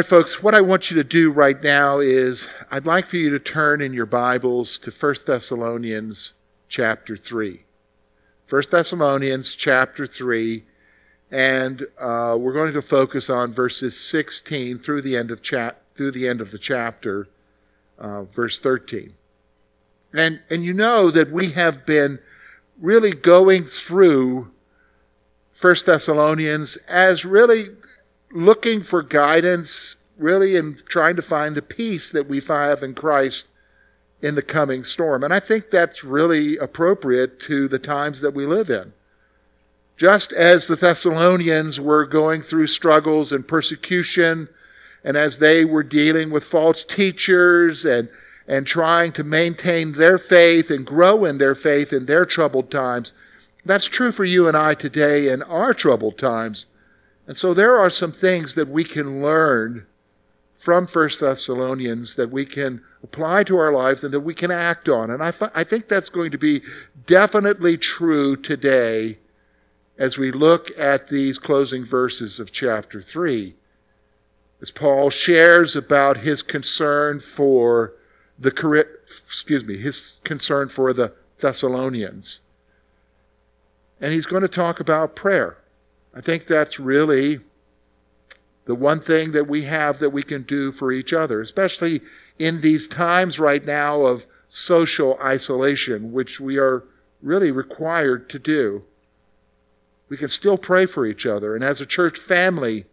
Right, folks, what I want you to do right now is I'd like for you to turn in your Bibles to 1 Thessalonians chapter 3. 1 Thessalonians chapter 3, and uh, we're going to focus on verses 16 through the end of, chap- through the, end of the chapter, uh, verse 13. And, and you know that we have been really going through 1 Thessalonians as really looking for guidance, really, in trying to find the peace that we have in Christ in the coming storm. And I think that's really appropriate to the times that we live in. Just as the Thessalonians were going through struggles and persecution, and as they were dealing with false teachers and, and trying to maintain their faith and grow in their faith in their troubled times, that's true for you and I today in our troubled times. And so there are some things that we can learn from First Thessalonians that we can apply to our lives and that we can act on. And I, I think that's going to be definitely true today as we look at these closing verses of chapter 3. As Paul shares about his concern for the excuse me, his concern for the Thessalonians. And he's going to talk about prayer. I think that's really the one thing that we have that we can do for each other, especially in these times right now of social isolation, which we are really required to do. We can still pray for each other. And as a church family,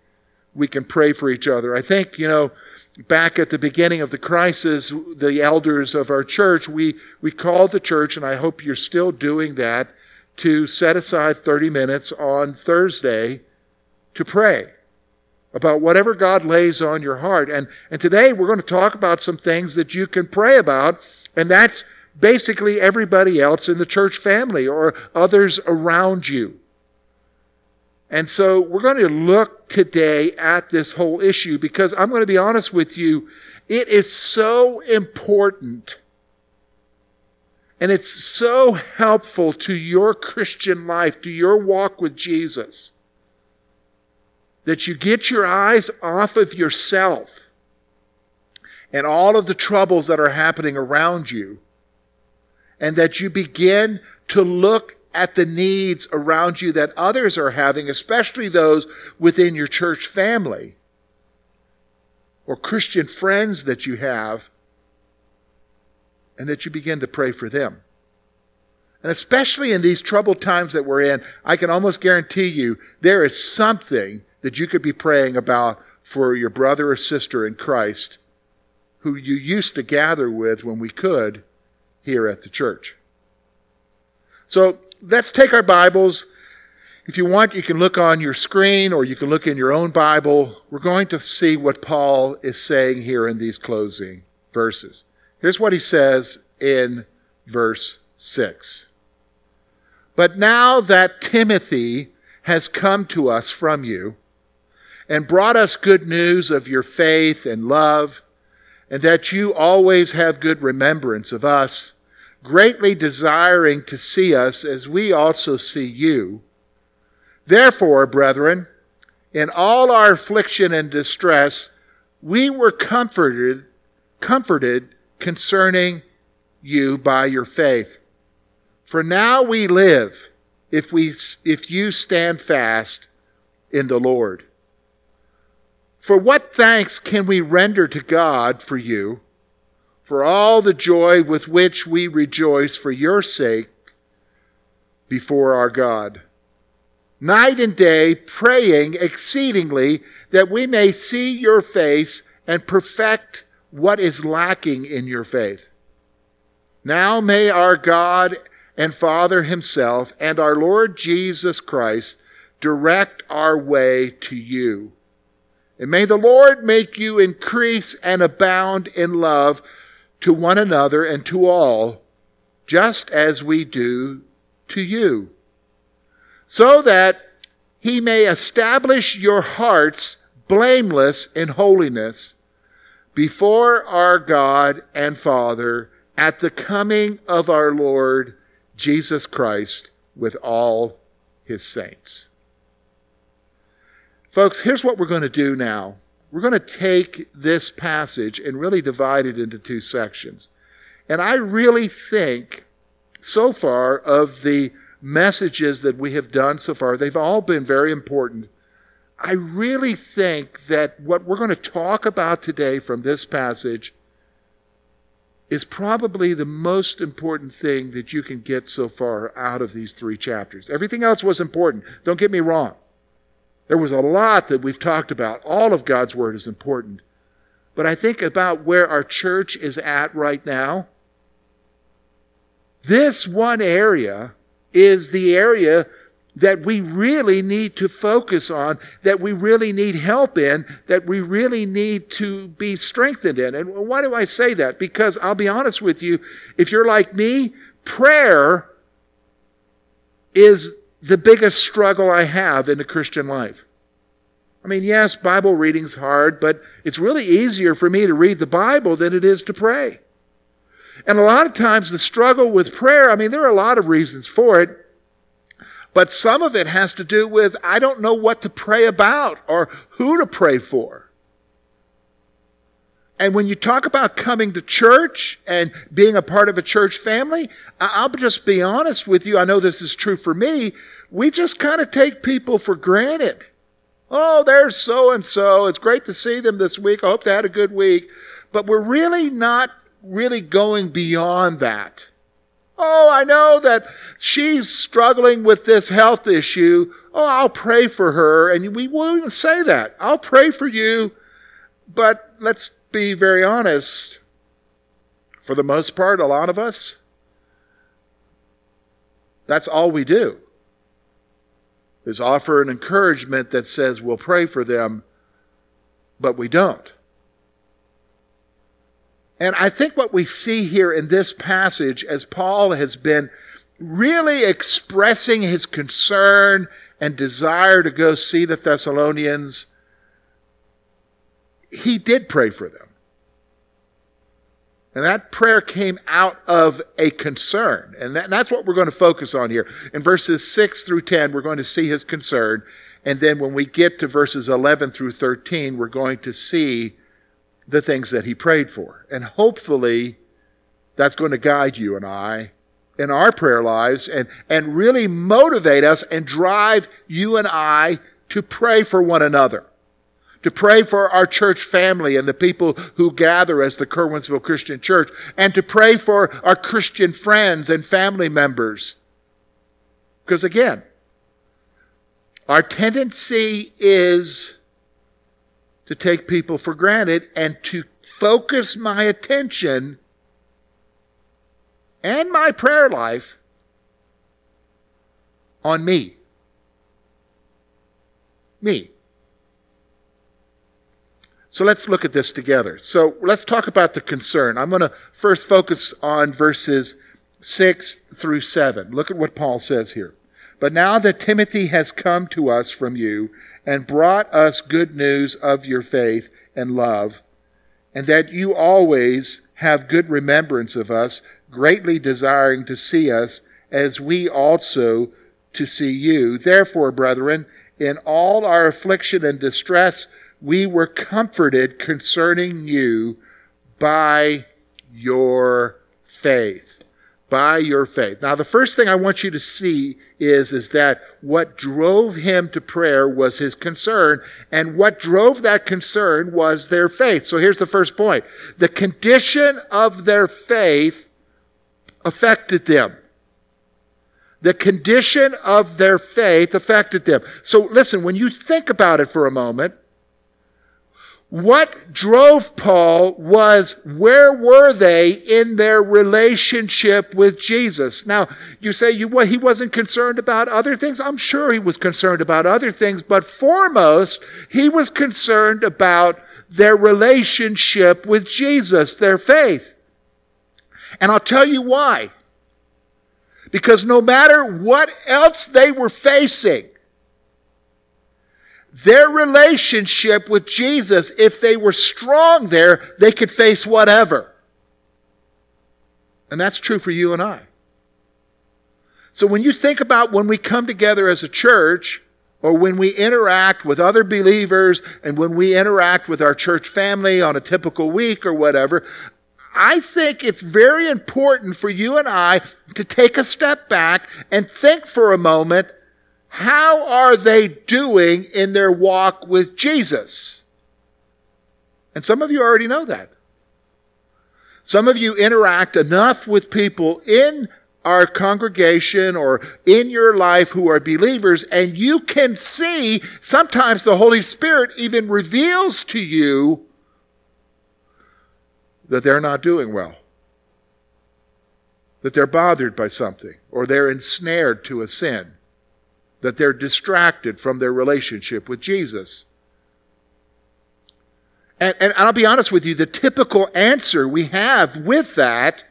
we can pray for each other. I think, you know, back at the beginning of the crisis, the elders of our church, we, we called the church, and I hope you're still doing that, to set aside 30 minutes on Thursday to pray about whatever God lays on your heart. And, and today we're going to talk about some things that you can pray about, and that's basically everybody else in the church family or others around you. And so we're going to look today at this whole issue because I'm going to be honest with you, it is so important and it's so helpful to your Christian life, to your walk with Jesus, that you get your eyes off of yourself and all of the troubles that are happening around you, and that you begin to look at the needs around you that others are having, especially those within your church family or Christian friends that you have and that you begin to pray for them. And especially in these troubled times that we're in, I can almost guarantee you there is something that you could be praying about for your brother or sister in Christ who you used to gather with when we could here at the church. So let's take our Bibles. If you want, you can look on your screen or you can look in your own Bible. We're going to see what Paul is saying here in these closing verses. Here's what he says in verse 6. But now that Timothy has come to us from you and brought us good news of your faith and love, and that you always have good remembrance of us, greatly desiring to see us as we also see you. Therefore, brethren, in all our affliction and distress, we were comforted, comforted concerning you by your faith. For now we live if we if you stand fast in the Lord. For what thanks can we render to God for you for all the joy with which we rejoice for your sake before our God? Night and day praying exceedingly that we may see your face and perfect what is lacking in your faith. Now may our God and Father Himself and our Lord Jesus Christ direct our way to you. And may the Lord make you increase and abound in love to one another and to all, just as we do to you, so that He may establish your hearts blameless in holiness before our God and Father at the coming of our Lord Jesus Christ with all his saints. Folks, here's what we're going to do now. we're going to take this passage and really divide it into two sections. And I really think so far of the messages that we have done so far, they've all been very important. I really think that what we're going to talk about today from this passage is probably the most important thing that you can get so far out of these three chapters. Everything else was important. Don't get me wrong. There was a lot that we've talked about. All of God's Word is important. But I think about where our church is at right now. This one area is the area that we really need to focus on, that we really need help in, that we really need to be strengthened in. And why do I say that? Because I'll be honest with you, if you're like me, prayer is the biggest struggle I have in the Christian life. I mean, yes, Bible reading's hard, but it's really easier for me to read the Bible than it is to pray. And a lot of times the struggle with prayer, I mean, there are a lot of reasons for it, but some of it has to do with I don't know what to pray about or who to pray for. And when you talk about coming to church and being a part of a church family, I'll just be honest with you. I know this is true for me. We just kind of take people for granted. Oh, there's so and so. It's great to see them this week. I hope they had a good week. But we're really not really going beyond that. Oh, I know that she's struggling with this health issue. Oh, I'll pray for her. And we won't even say that. I'll pray for you. But let's be very honest. For the most part, a lot of us, that's all we do is offer an encouragement that says we'll pray for them, but we don't. And I think what we see here in this passage, as Paul has been really expressing his concern and desire to go see the Thessalonians, he did pray for them. And that prayer came out of a concern. And, that, and, that's what we're going to focus on here. In verses 6 through 10, we're going to see his concern. And then when we get to verses 11 through 13, we're going to see the things that he prayed for. And hopefully, that's going to guide you and I in our prayer lives and, and really motivate us and drive you and I to pray for one another. To pray for our church family and the people who gather as the Curwensville Christian Church, and to pray for our Christian friends and family members. Because again, our tendency is to take people for granted and to focus my attention and my prayer life on me. Me. So let's look at this together. So let's talk about the concern. I'm going to first focus on verses 6 through 7. Look at what Paul says here. But now that Timothy has come to us from you and brought us good news of your faith and love, and that you always have good remembrance of us, greatly desiring to see us as we also to see you. Therefore, brethren, in all our affliction and distress, we were comforted concerning you by your faith by your faith. Now, the first thing I want you to see is, is that what drove him to prayer was his concern, and what drove that concern was their faith. So here's the first point. The condition of their faith affected them. The condition of their faith affected them. So listen, when you think about it for a moment, what drove Paul was where were they in their relationship with Jesus? Now, you say you, well, he wasn't concerned about other things. I'm sure he was concerned about other things, but foremost, he was concerned about their relationship with Jesus, their faith. And I'll tell you why. Because no matter what else they were facing, their relationship with Jesus, if they were strong there, they could face whatever. And that's true for you and I. So when you think about when we come together as a church, or when we interact with other believers and when we interact with our church family on a typical week or whatever, I think it's very important for you and I to take a step back and think for a moment how are they doing in their walk with Jesus? And some of you already know that. Some of you interact enough with people in our congregation or in your life who are believers, and you can see sometimes the Holy Spirit even reveals to you that they're not doing well, that they're bothered by something, or they're ensnared to a sin, that they're distracted from their relationship with Jesus. And, and I'll be honest with you, the typical answer we have with that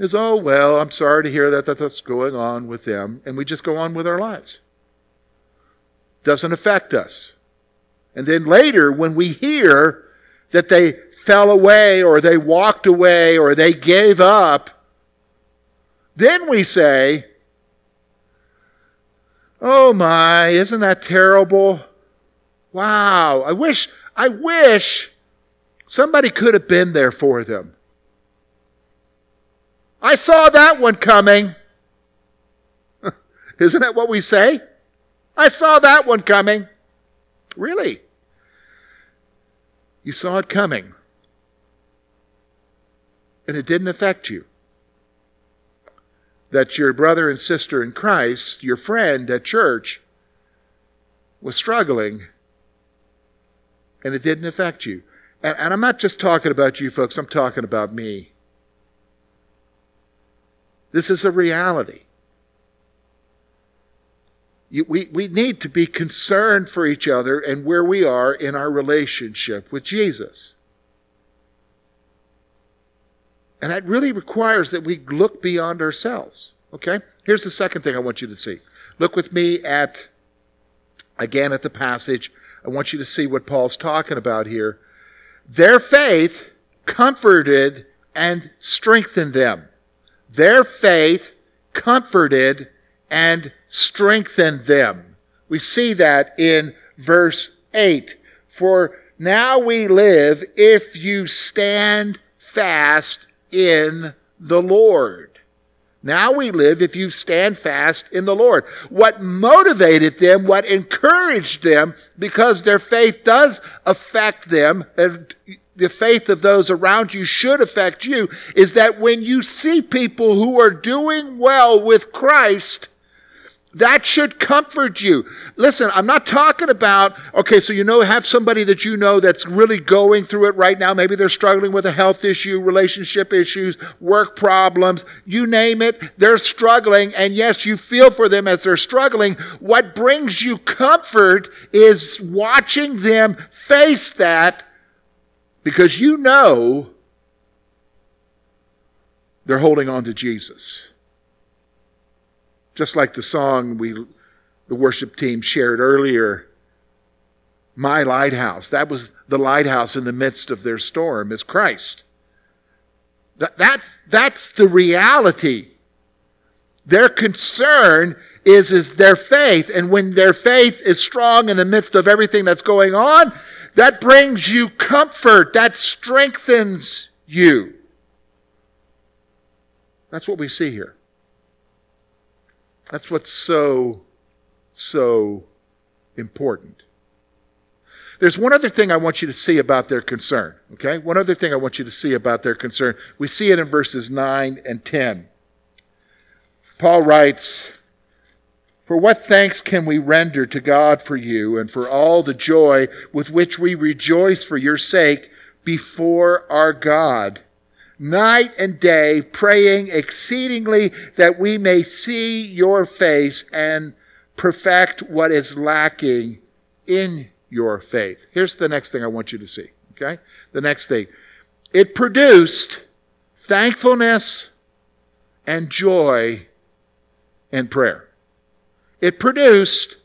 is, oh, well, I'm sorry to hear that, that that's going on with them. And we just go on with our lives. Doesn't affect us. And then later, when we hear that they fell away or they walked away or they gave up, then we say, oh my, isn't that terrible? Wow, I wish, I wish somebody could have been there for them. I saw that one coming. Isn't that what we say? I saw that one coming. Really? You saw it coming. And it didn't affect you. That your brother and sister in Christ, your friend at church, was struggling and it didn't affect you. And, and, I'm not just talking about you folks, I'm talking about me. This is a reality. You, we, we need to be concerned for each other and where we are in our relationship with Jesus. And that really requires that we look beyond ourselves. Okay? Here's the second thing I want you to see. Look with me at, again, at the passage. I want you to see what Paul's talking about here. Their faith comforted and strengthened them. Their faith comforted and strengthened them. We see that in verse 8. For now we live if you stand fast in the Lord. Now we live if you stand fast in the Lord. What motivated them, what encouraged them, because their faith does affect them, the faith of those around you should affect you, is that when you see people who are doing well with Christ, that should comfort you. Listen, I'm not talking about, okay, so you know, have somebody that you know that's really going through it right now. Maybe they're struggling with a health issue, relationship issues, work problems, you name it. They're struggling. And yes, you feel for them as they're struggling. What brings you comfort is watching them face that because you know they're holding on to Jesus. Just like the song we, the worship team shared earlier, My Lighthouse. That was the lighthouse in the midst of their storm, is Christ. That, that's, that's the reality. Their concern is, is their faith. And when their faith is strong in the midst of everything that's going on, that brings you comfort. That strengthens you. That's what we see here. That's what's so, so important. There's one other thing I want you to see about their concern, okay? One other thing I want you to see about their concern. We see it in verses 9 and 10. Paul writes, For what thanks can we render to God for you and for all the joy with which we rejoice for your sake before our God? Night and day, praying exceedingly that we may see your face and perfect what is lacking in your faith. Here's the next thing I want you to see, okay? The next thing. It produced thankfulness and joy in prayer. It produced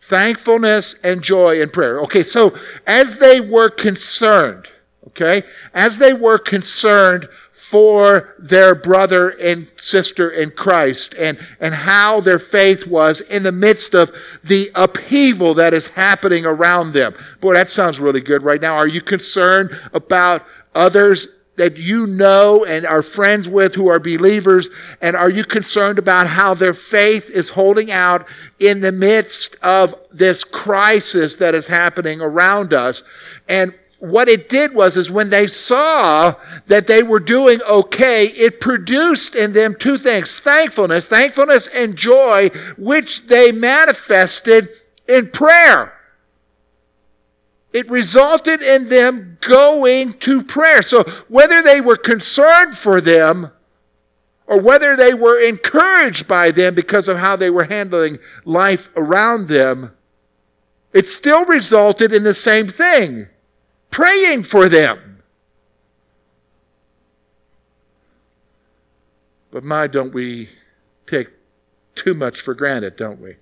thankfulness and joy in prayer. Okay, so as they were concerned, okay, as they were concerned for their brother and sister in Christ and, and how their faith was in the midst of the upheaval that is happening around them. Boy, that sounds really good right now. Are you concerned about others that you know and are friends with who are believers? And are you concerned about how their faith is holding out in the midst of this crisis that is happening around us? And what it did was is when they saw that they were doing okay it produced in them two things thankfulness thankfulness and joy which they manifested in prayer it resulted in them going to prayer. So whether they were concerned for them or whether they were encouraged by them because of how they were handling life around them, it still resulted in the same thing praying for them. But my, don't we take too much for granted, don't we?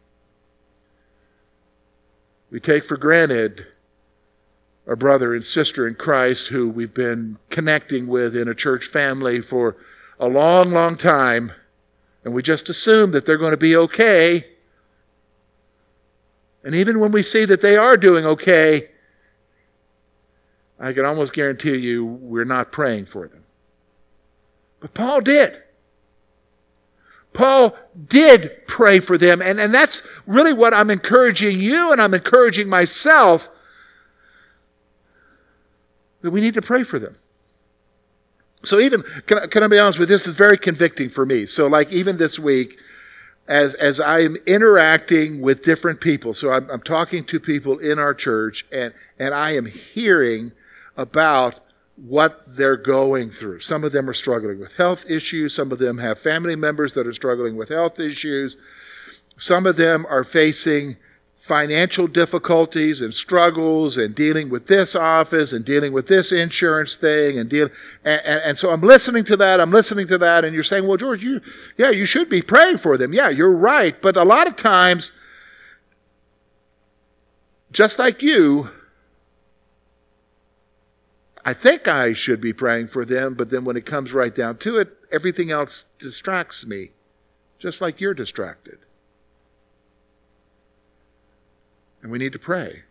We take for granted our brother and sister in Christ who we've been connecting with in a church family for a long, long time, and we just assume that they're going to be okay. And even when we see that they are doing okay, I can almost guarantee you we're not praying for them. But Paul did. Paul did pray for them. And, and that's really what I'm encouraging you and I'm encouraging myself that we need to pray for them. So even can I, can I be honest with you, this is very convicting for me. So like even this week, as as I am interacting with different people, so I'm, I'm talking to people in our church, and and I am hearing about what they're going through. Some of them are struggling with health issues. Some of them have family members that are struggling with health issues. Some of them are facing financial difficulties and struggles and dealing with this office and dealing with this insurance thing and deal and, and, and, so I'm listening to that, I'm listening to that, and you're saying, Well, George, you yeah, you should be praying for them. Yeah, you're right. But a lot of times, just like you, I think I should be praying for them, but then when it comes right down to it, everything else distracts me, just like you're distracted. And we need to pray.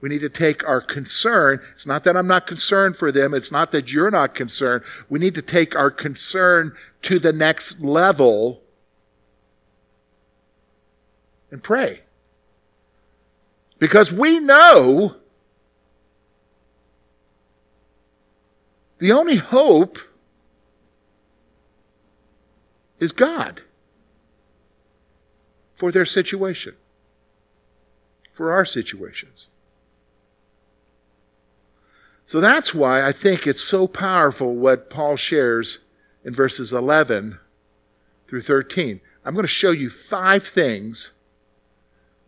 We need to take our concern. It's not that I'm not concerned for them. It's not that you're not concerned. We need to take our concern to the next level and pray. Because we know the only hope is God for their situation for our situations. So that's why I think it's so powerful what Paul shares in verses 11 through 13. I'm going to show you five things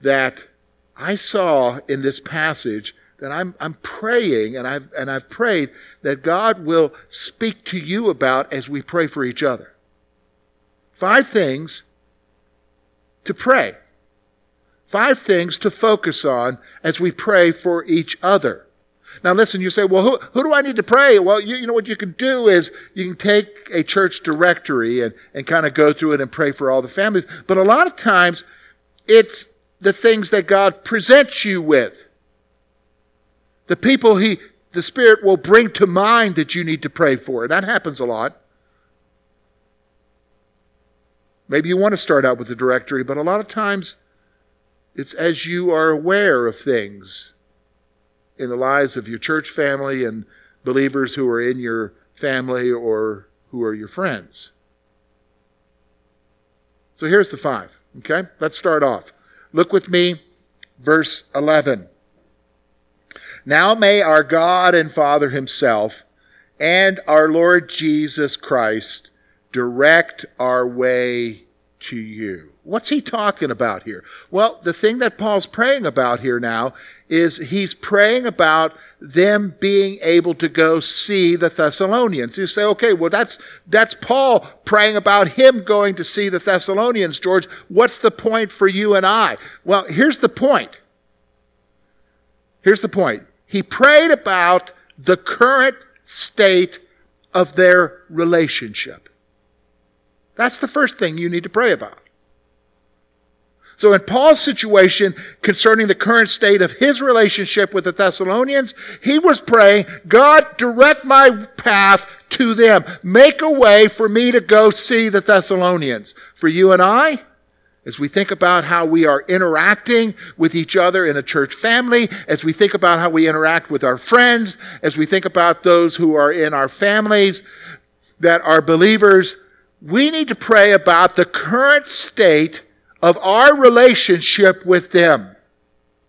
that I saw in this passage that I'm, I'm praying and I've, and I've prayed that God will speak to you about as we pray for each other. Five things to pray. Five things to focus on as we pray for each other. Now listen, you say, well, who, who do I need to pray? Well, you, you know what you can do is you can take a church directory and, and kind of go through it and pray for all the families. But a lot of times it's the things that God presents you with. The people he, the Spirit will bring to mind that you need to pray for. And that happens a lot. Maybe you want to start out with the directory, but a lot of times it's as you are aware of things in the lives of your church family and believers who are in your family or who are your friends. So here's the five, okay? Let's start off. Look with me, verse 11. Now may our God and Father Himself and our Lord Jesus Christ direct our way to you. What's he talking about here? Well, the thing that Paul's praying about here now is he's praying about them being able to go see the Thessalonians. You say, okay, well, that's, that's Paul praying about him going to see the Thessalonians, George. What's the point for you and I? Well, here's the point. Here's the point. He prayed about the current state of their relationship. That's the first thing you need to pray about. So, in Paul's situation concerning the current state of his relationship with the Thessalonians, he was praying, God, direct my path to them. Make a way for me to go see the Thessalonians. For you and I, as we think about how we are interacting with each other in a church family, as we think about how we interact with our friends, as we think about those who are in our families that are believers, we need to pray about the current state of our relationship with them.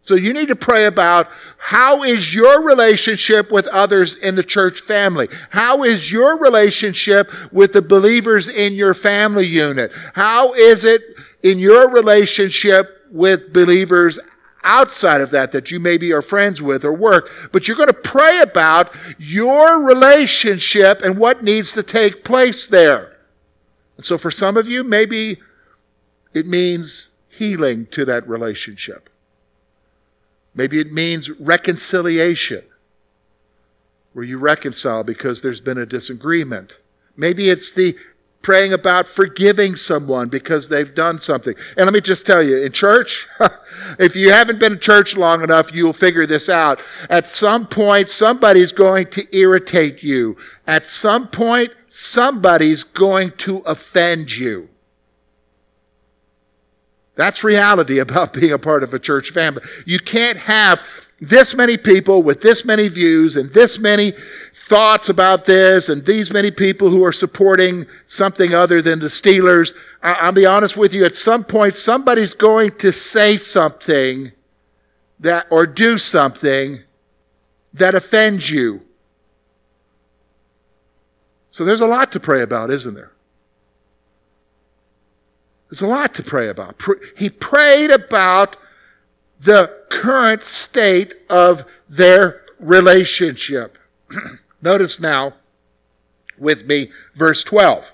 So you need to pray about how is your relationship with others in the church family? How is your relationship with the believers in your family unit? How is it in your relationship with believers outside of that that you maybe are friends with or work, but you're going to pray about your relationship and what needs to take place there. And so for some of you, maybe it means healing to that relationship. Maybe it means reconciliation, where you reconcile because there's been a disagreement. Maybe it's the praying about forgiving someone because they've done something. And let me just tell you, in church, if you haven't been in church long enough, you'll figure this out. At some point, somebody's going to irritate you. At some point, somebody's going to offend you. That's reality about being a part of a church family. You can't have this many people with this many views and this many thoughts about this and these many people who are supporting something other than the Steelers. I'll be honest with you, at some point somebody's going to say something that or do something that offends you. So there's a lot to pray about, isn't there? There's a lot to pray about. He prayed about the current state of their relationship. Notice now with me verse 12.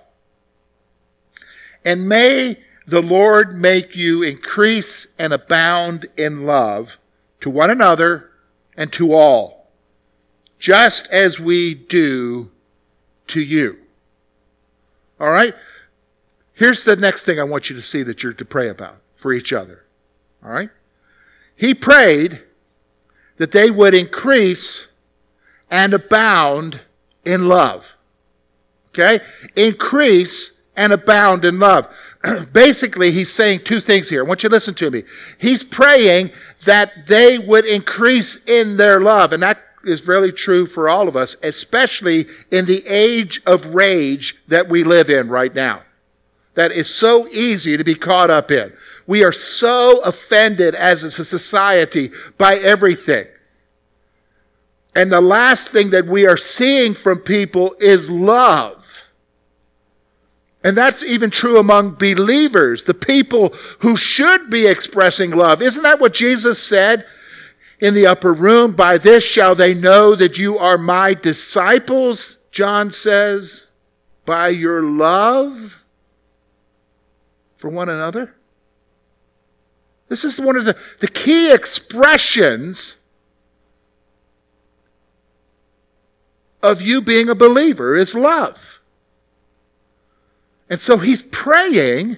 And may the Lord make you increase and abound in love to one another and to all, just as we do to you. All right? Here's the next thing I want you to see that you're to pray about for each other. All right? He prayed that they would increase and abound in love. Okay? Increase and abound in love. Basically, he's saying two things here. I want you to listen to me. He's praying that they would increase in their love. And that is really true for all of us, especially in the age of rage that we live in right now that is so easy to be caught up in. We are so offended as a society by everything. And the last thing that we are seeing from people is love. And that's even true among believers, the people who should be expressing love. Isn't that what Jesus said in the upper room? By this shall they know that you are my disciples, John says, by your love for one another? This is one of the, the key expressions of you being a believer is love. And so he's praying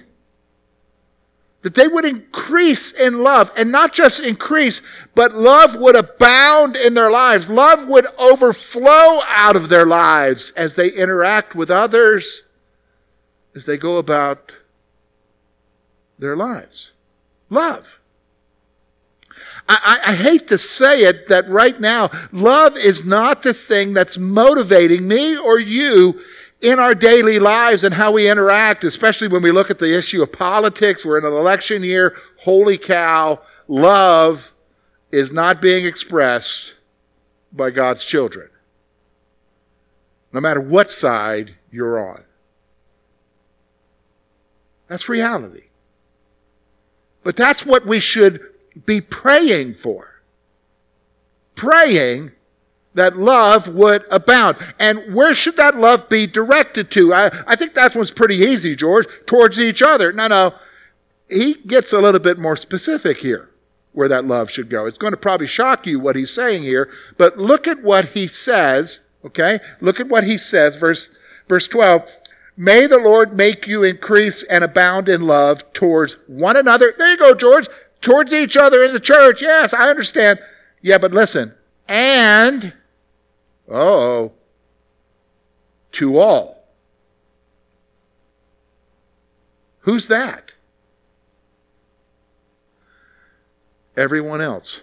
that they would increase in love and not just increase, but love would abound in their lives. Love would overflow out of their lives as they interact with others, as they go about their lives. Love. I, I, hate to say it that right now, love is not the thing that's motivating me or you in our daily lives and how we interact, especially when we look at the issue of politics. We're in an election year. Holy cow, love is not being expressed by God's children. No matter what side you're on. That's reality. But that's what we should be praying for. Praying that love would abound. And where should that love be directed to? I, I think that one's pretty easy, George. Towards each other. No, no. He gets a little bit more specific here where that love should go. It's going to probably shock you what he's saying here, but look at what he says, Okay? Look at what he says, verse, verse 12. May the Lord make you increase and abound in love towards one another. There you go, George. Towards each other in the church. Yes, I understand. Yeah, but listen. And, oh, to all. Who's that? Everyone else.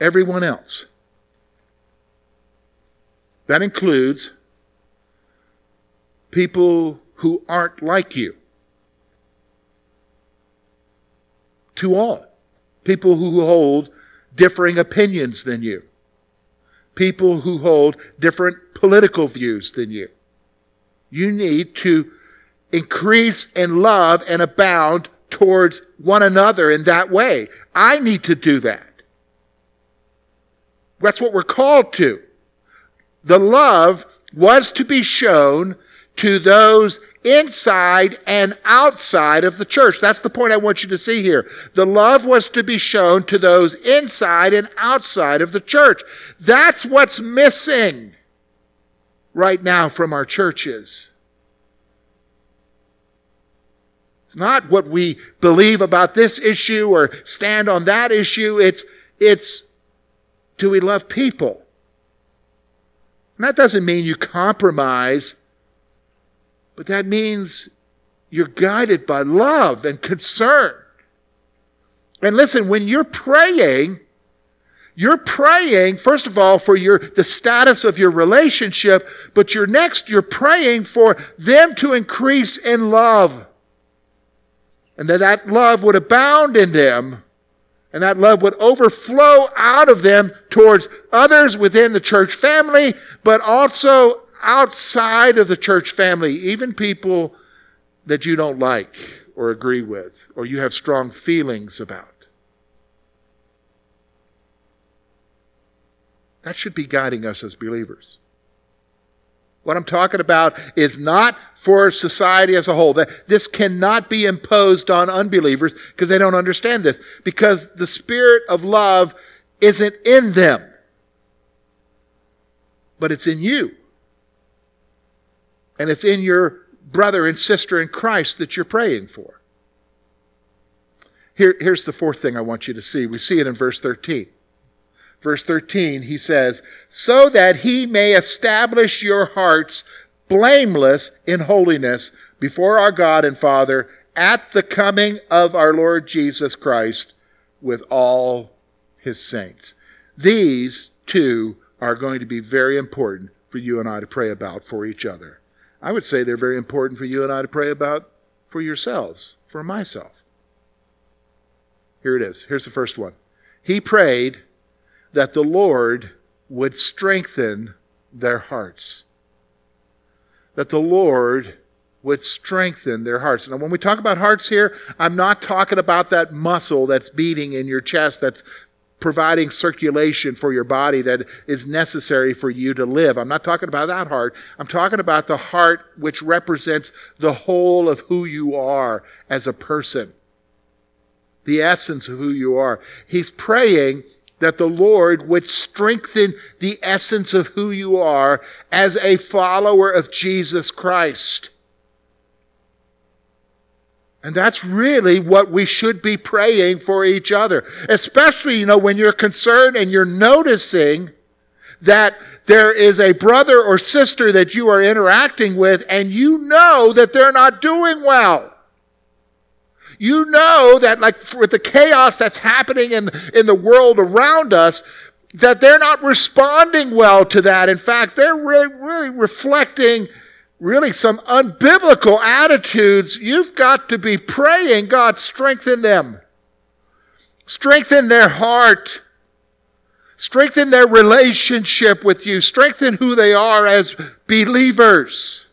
Everyone else. That includes people who aren't like you. To all. People who hold differing opinions than you. People who hold different political views than you. You need to increase in love and abound towards one another in that way. I need to do that. That's what we're called to. The love was to be shown to those inside and outside of the church. That's the point I want you to see here. The love was to be shown to those inside and outside of the church. That's what's missing right now from our churches. It's not what we believe about this issue or stand on that issue. It's, it's, do we love people? And that doesn't mean you compromise, but that means you're guided by love and concern. And listen, when you're praying, you're praying, first of all, for your, the status of your relationship, but you're next, you're praying for them to increase in love. And that that love would abound in them and that love would overflow out of them towards others within the church family, but also outside of the church family, even people that you don't like or agree with or you have strong feelings about. That should be guiding us as believers. What I'm talking about is not for society as a whole. This cannot be imposed on unbelievers because they don't understand this. Because the spirit of love isn't in them. But it's in you. And it's in your brother and sister in Christ that you're praying for. Here, here's the fourth thing I want you to see. We see it in verse 13 verse 13, he says, so that he may establish your hearts blameless in holiness before our God and Father at the coming of our Lord Jesus Christ with all his saints. These two are going to be very important for you and I to pray about for each other. I would say they're very important for you and I to pray about for yourselves, for myself. Here it is. Here's the first one. He prayed that the Lord would strengthen their hearts. That the Lord would strengthen their hearts. Now, when we talk about hearts here, I'm not talking about that muscle that's beating in your chest that's providing circulation for your body that is necessary for you to live. I'm not talking about that heart. I'm talking about the heart which represents the whole of who you are as a person. The essence of who you are. He's praying that the Lord would strengthen the essence of who you are as a follower of Jesus Christ. And that's really what we should be praying for each other. Especially, you know, when you're concerned and you're noticing that there is a brother or sister that you are interacting with and you know that they're not doing well you know that like with the chaos that's happening in, in the world around us, that they're not responding well to that. In fact, they're really, really reflecting really some unbiblical attitudes. You've got to be praying, God, strengthen them. Strengthen their heart. Strengthen their relationship with you. Strengthen who they are as believers.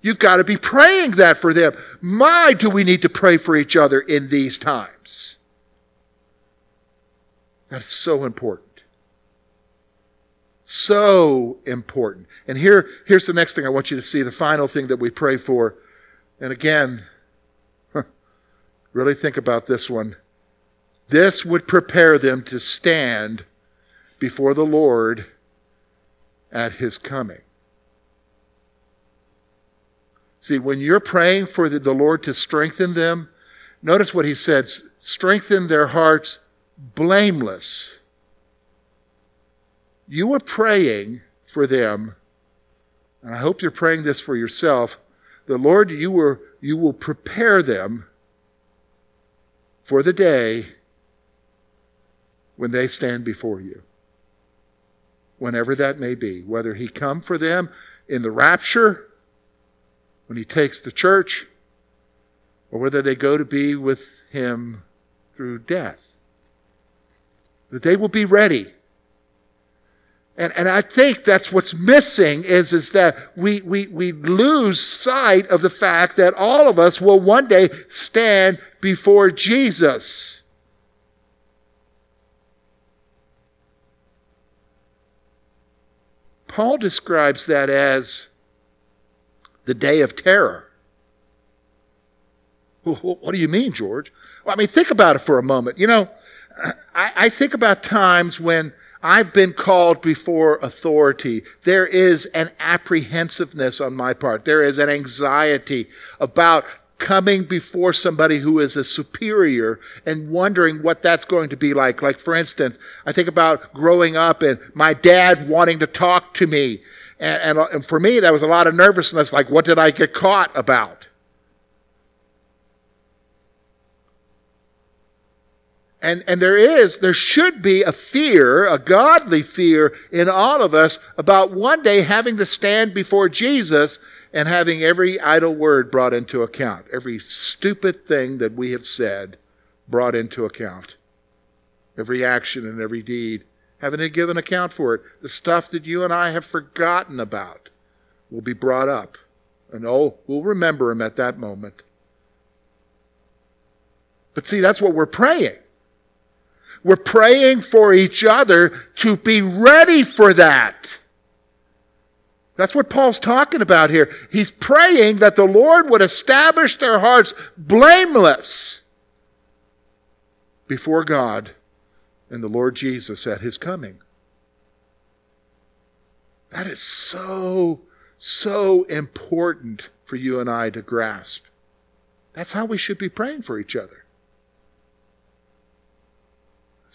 You've got to be praying that for them. My, do we need to pray for each other in these times? That is so important. So important. And here, here's the next thing I want you to see, the final thing that we pray for. And again, really think about this one. This would prepare them to stand before the Lord at his coming. See, when you're praying for the, Lord to strengthen them, notice what he said strengthen their hearts blameless. You are praying for them, and I hope you're praying this for yourself. The Lord, you, were, you will prepare them for the day when they stand before you. Whenever that may be, whether He come for them in the rapture, when He takes the church, or whether they go to be with Him through death. That they will be ready. And, and I think that's what's missing is, is that we, we, we lose sight of the fact that all of us will one day stand before Jesus. Paul describes that as the day of terror. What do you mean, George? Well, I mean, think about it for a moment. You know, I, I think about times when I've been called before authority. There is an apprehensiveness on my part. There is an anxiety about coming before somebody who is a superior and wondering what that's going to be like. Like, for instance, I think about growing up and my dad wanting to talk to me. And, and, and for me, that was a lot of nervousness. Like, what did I get caught about? And, and there is, there should be a fear, a godly fear in all of us about one day having to stand before Jesus and having every idle word brought into account, every stupid thing that we have said brought into account, every action and every deed, having to give an account for it. The stuff that you and I have forgotten about will be brought up. And oh, we'll remember him at that moment. But see, that's what we're praying. We're praying for each other to be ready for that. That's what Paul's talking about here. He's praying that the Lord would establish their hearts blameless before God and the Lord Jesus at his coming. That is so, so important for you and I to grasp. That's how we should be praying for each other.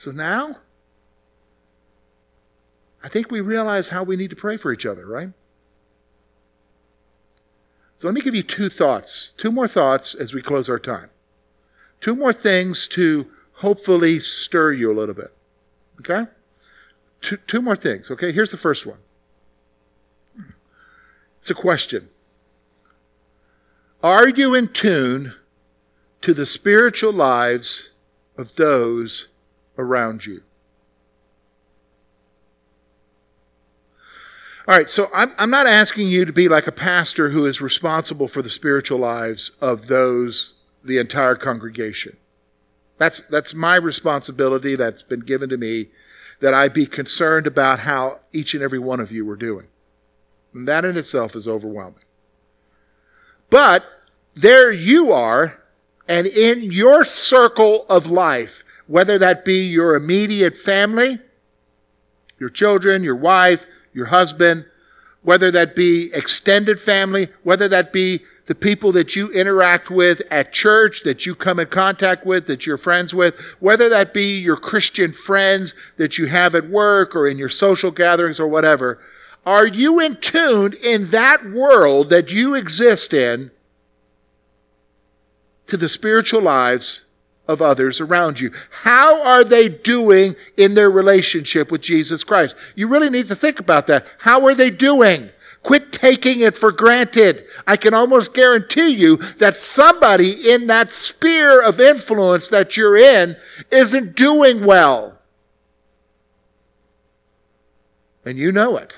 So now, I think we realize how we need to pray for each other, right? So let me give you two thoughts, two more thoughts as we close our time. Two more things to hopefully stir you a little bit. Okay? Two, two more things. Okay, here's the first one it's a question Are you in tune to the spiritual lives of those around you? All right, so I'm, I'm not asking you to be like a pastor who is responsible for the spiritual lives of those, the entire congregation. That's, that's my responsibility that's been given to me, that I be concerned about how each and every one of you are doing. And that in itself is overwhelming. But there you are, and in your circle of life, whether that be your immediate family, your children, your wife, your husband, whether that be extended family, whether that be the people that you interact with at church, that you come in contact with, that you're friends with, whether that be your Christian friends that you have at work or in your social gatherings or whatever, are you in tune in that world that you exist in to the spiritual lives of others around you. How are they doing in their relationship with Jesus Christ? You really need to think about that. How are they doing? Quit taking it for granted. I can almost guarantee you that somebody in that sphere of influence that you're in isn't doing well. And you know it.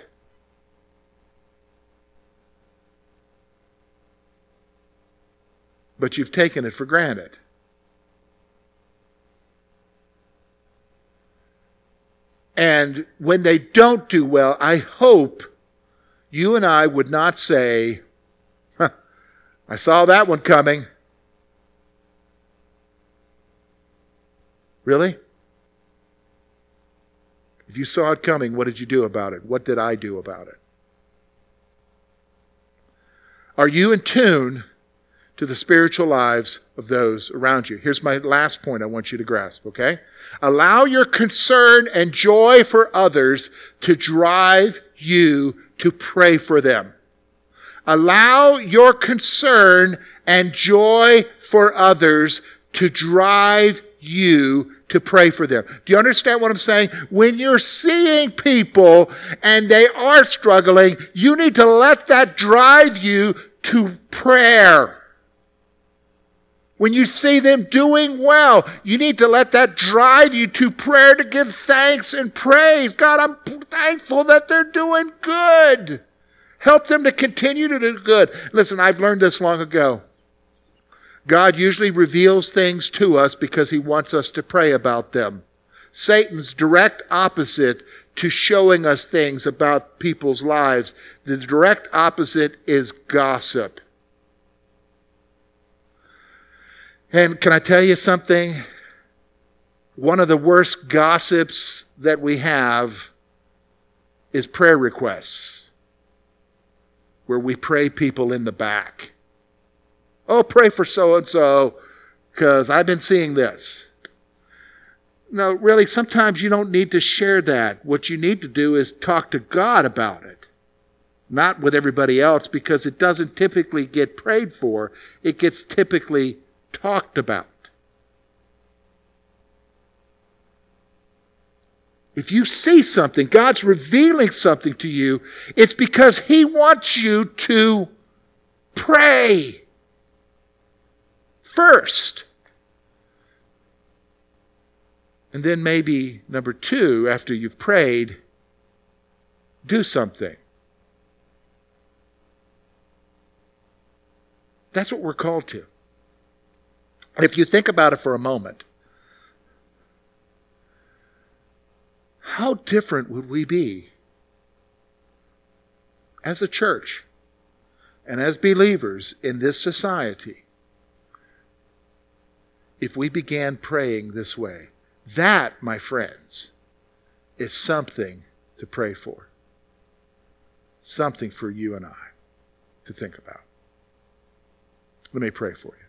But you've taken it for granted. And when they don't do well, I hope you and I would not say, huh, I saw that one coming. Really? If you saw it coming, what did you do about it? What did I do about it? Are you in tune to the spiritual lives of those around you? Here's my last point I want you to grasp, okay? Allow your concern and joy for others to drive you to pray for them. Allow your concern and joy for others to drive you to pray for them. Do you understand what I'm saying? When you're seeing people and they are struggling, you need to let that drive you to prayer. When you see them doing well, you need to let that drive you to prayer to give thanks and praise. God, I'm thankful that they're doing good. Help them to continue to do good. Listen, I've learned this long ago. God usually reveals things to us because he wants us to pray about them. Satan's direct opposite to showing us things about people's lives, the direct opposite is gossip. And can I tell you something? One of the worst gossips that we have is prayer requests, where we pray people in the back. Oh, pray for so and so, because I've been seeing this. No, really, sometimes you don't need to share that. What you need to do is talk to God about it, not with everybody else, because it doesn't typically get prayed for. It gets typically talked about. If you see something, God's revealing something to you, it's because He wants you to pray first. And then maybe number two, after you've prayed, do something. That's what we're called to. If you think about it for a moment, how different would we be as a church and as believers in this society if we began praying this way? That, my friends, is something to pray for. Something for you and I to think about. Let me pray for you.